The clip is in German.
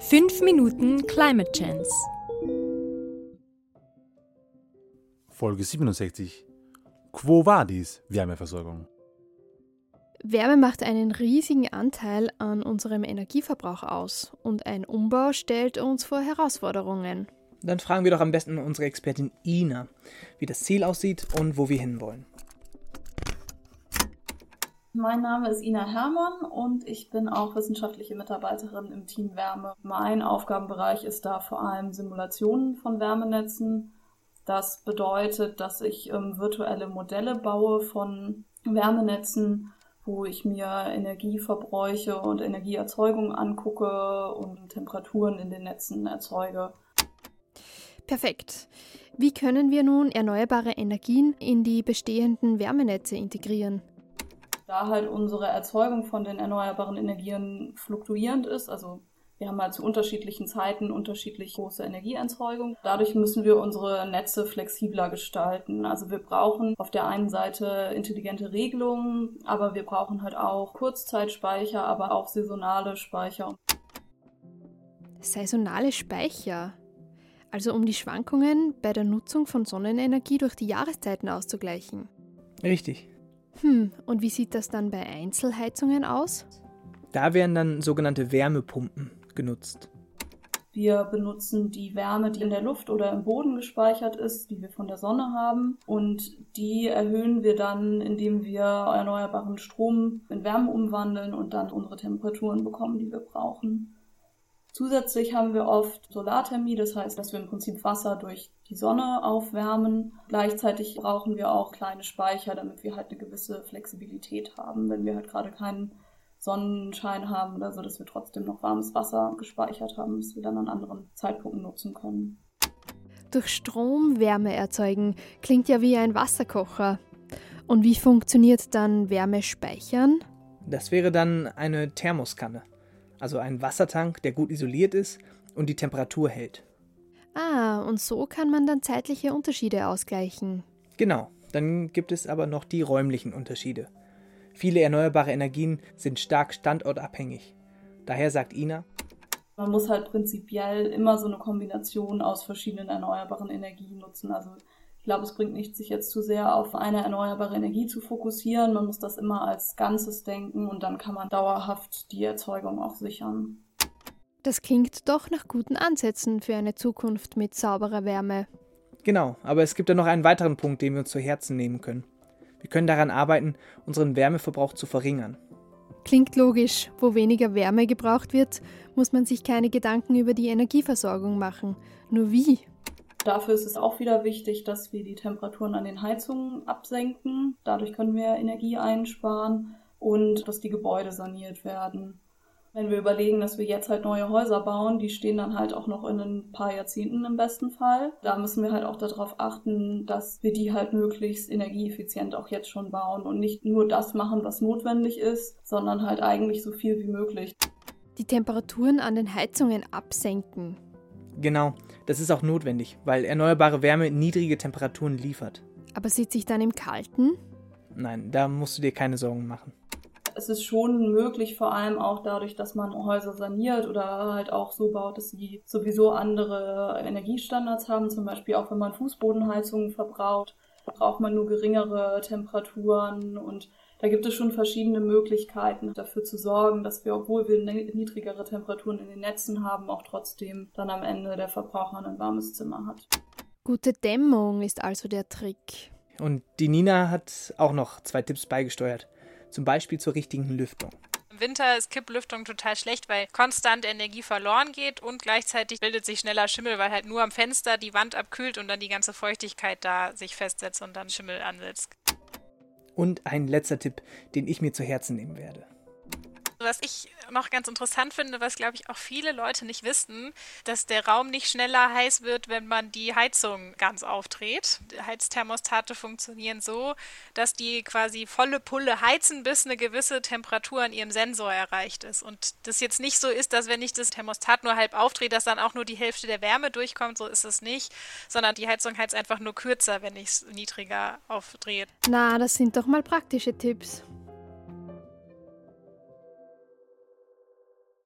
5 Minuten Climate Chance. Folge 67. Quo vadis Wärmeversorgung? Wärme macht einen riesigen Anteil an unserem Energieverbrauch aus und ein Umbau stellt uns vor Herausforderungen. Dann fragen wir doch am besten unsere Expertin Ina, wie das Ziel aussieht und wo wir hinwollen. Mein Name ist Ina Hermann und ich bin auch wissenschaftliche Mitarbeiterin im Team Wärme. Mein Aufgabenbereich ist da vor allem Simulationen von Wärmenetzen. Das bedeutet, dass ich ähm, virtuelle Modelle baue von Wärmenetzen, wo ich mir Energieverbräuche und Energieerzeugung angucke und Temperaturen in den Netzen erzeuge. Perfekt. Wie können wir nun erneuerbare Energien in die bestehenden Wärmenetze integrieren? Da halt unsere Erzeugung von den erneuerbaren Energien fluktuierend ist, also wir haben halt zu unterschiedlichen Zeiten unterschiedlich große Energieerzeugung. Dadurch müssen wir unsere Netze flexibler gestalten. Also wir brauchen auf der einen Seite intelligente Regelungen, aber wir brauchen halt auch Kurzzeitspeicher, aber auch saisonale Speicher. Saisonale Speicher? Also um die Schwankungen bei der Nutzung von Sonnenenergie durch die Jahreszeiten auszugleichen. Richtig. Hm, und wie sieht das dann bei Einzelheizungen aus? Da werden dann sogenannte Wärmepumpen genutzt. Wir benutzen die Wärme, die in der Luft oder im Boden gespeichert ist, die wir von der Sonne haben. Und die erhöhen wir dann, indem wir erneuerbaren Strom in Wärme umwandeln und dann unsere Temperaturen bekommen, die wir brauchen. Zusätzlich haben wir oft Solarthermie, das heißt, dass wir im Prinzip Wasser durch die Sonne aufwärmen. Gleichzeitig brauchen wir auch kleine Speicher, damit wir halt eine gewisse Flexibilität haben, wenn wir halt gerade keinen Sonnenschein haben oder so, dass wir trotzdem noch warmes Wasser gespeichert haben, das wir dann an anderen Zeitpunkten nutzen können. Durch Strom Wärme erzeugen klingt ja wie ein Wasserkocher. Und wie funktioniert dann Wärme speichern? Das wäre dann eine Thermoskanne, also ein Wassertank, der gut isoliert ist und die Temperatur hält. Ah, und so kann man dann zeitliche Unterschiede ausgleichen. Genau, dann gibt es aber noch die räumlichen Unterschiede. Viele erneuerbare Energien sind stark standortabhängig. Daher sagt Ina, man muss halt prinzipiell immer so eine Kombination aus verschiedenen erneuerbaren Energien nutzen. Also glaube, es bringt nichts, sich jetzt zu sehr auf eine erneuerbare Energie zu fokussieren. Man muss das immer als Ganzes denken und dann kann man dauerhaft die Erzeugung auch sichern. Das klingt doch nach guten Ansätzen für eine Zukunft mit sauberer Wärme. Genau, aber es gibt ja noch einen weiteren Punkt, den wir uns zu Herzen nehmen können. Wir können daran arbeiten, unseren Wärmeverbrauch zu verringern. Klingt logisch. Wo weniger Wärme gebraucht wird, muss man sich keine Gedanken über die Energieversorgung machen. Nur wie? Dafür ist es auch wieder wichtig, dass wir die Temperaturen an den Heizungen absenken. Dadurch können wir Energie einsparen und dass die Gebäude saniert werden. Wenn wir überlegen, dass wir jetzt halt neue Häuser bauen, die stehen dann halt auch noch in ein paar Jahrzehnten im besten Fall. Da müssen wir halt auch darauf achten, dass wir die halt möglichst energieeffizient auch jetzt schon bauen und nicht nur das machen, was notwendig ist, sondern halt eigentlich so viel wie möglich. Die Temperaturen an den Heizungen absenken. Genau, das ist auch notwendig, weil erneuerbare Wärme niedrige Temperaturen liefert. Aber sieht sich dann im Kalten? Nein, da musst du dir keine Sorgen machen es ist schon möglich, vor allem auch dadurch, dass man Häuser saniert oder halt auch so baut, dass sie sowieso andere Energiestandards haben. Zum Beispiel auch wenn man Fußbodenheizungen verbraucht, braucht man nur geringere Temperaturen und da gibt es schon verschiedene Möglichkeiten dafür zu sorgen, dass wir, obwohl wir niedrigere Temperaturen in den Netzen haben, auch trotzdem dann am Ende der Verbraucher ein warmes Zimmer hat. Gute Dämmung ist also der Trick. Und die Nina hat auch noch zwei Tipps beigesteuert zum Beispiel zur richtigen Lüftung. Winter ist Kipplüftung total schlecht, weil konstant Energie verloren geht und gleichzeitig bildet sich schneller Schimmel, weil halt nur am Fenster die Wand abkühlt und dann die ganze Feuchtigkeit da sich festsetzt und dann Schimmel ansetzt. Und ein letzter Tipp, den ich mir zu Herzen nehmen werde. Was ich noch ganz interessant finde, was glaube ich auch viele Leute nicht wissen, dass der Raum nicht schneller heiß wird, wenn man die Heizung ganz aufdreht. Heizthermostate funktionieren so, dass die quasi volle Pulle heizen, bis eine gewisse Temperatur an ihrem Sensor erreicht ist. Und das jetzt nicht so ist, dass wenn ich das Thermostat nur halb aufdrehe, dass dann auch nur die Hälfte der Wärme durchkommt. So ist es nicht, sondern die Heizung heizt einfach nur kürzer, wenn ich es niedriger aufdrehe. Na, das sind doch mal praktische Tipps.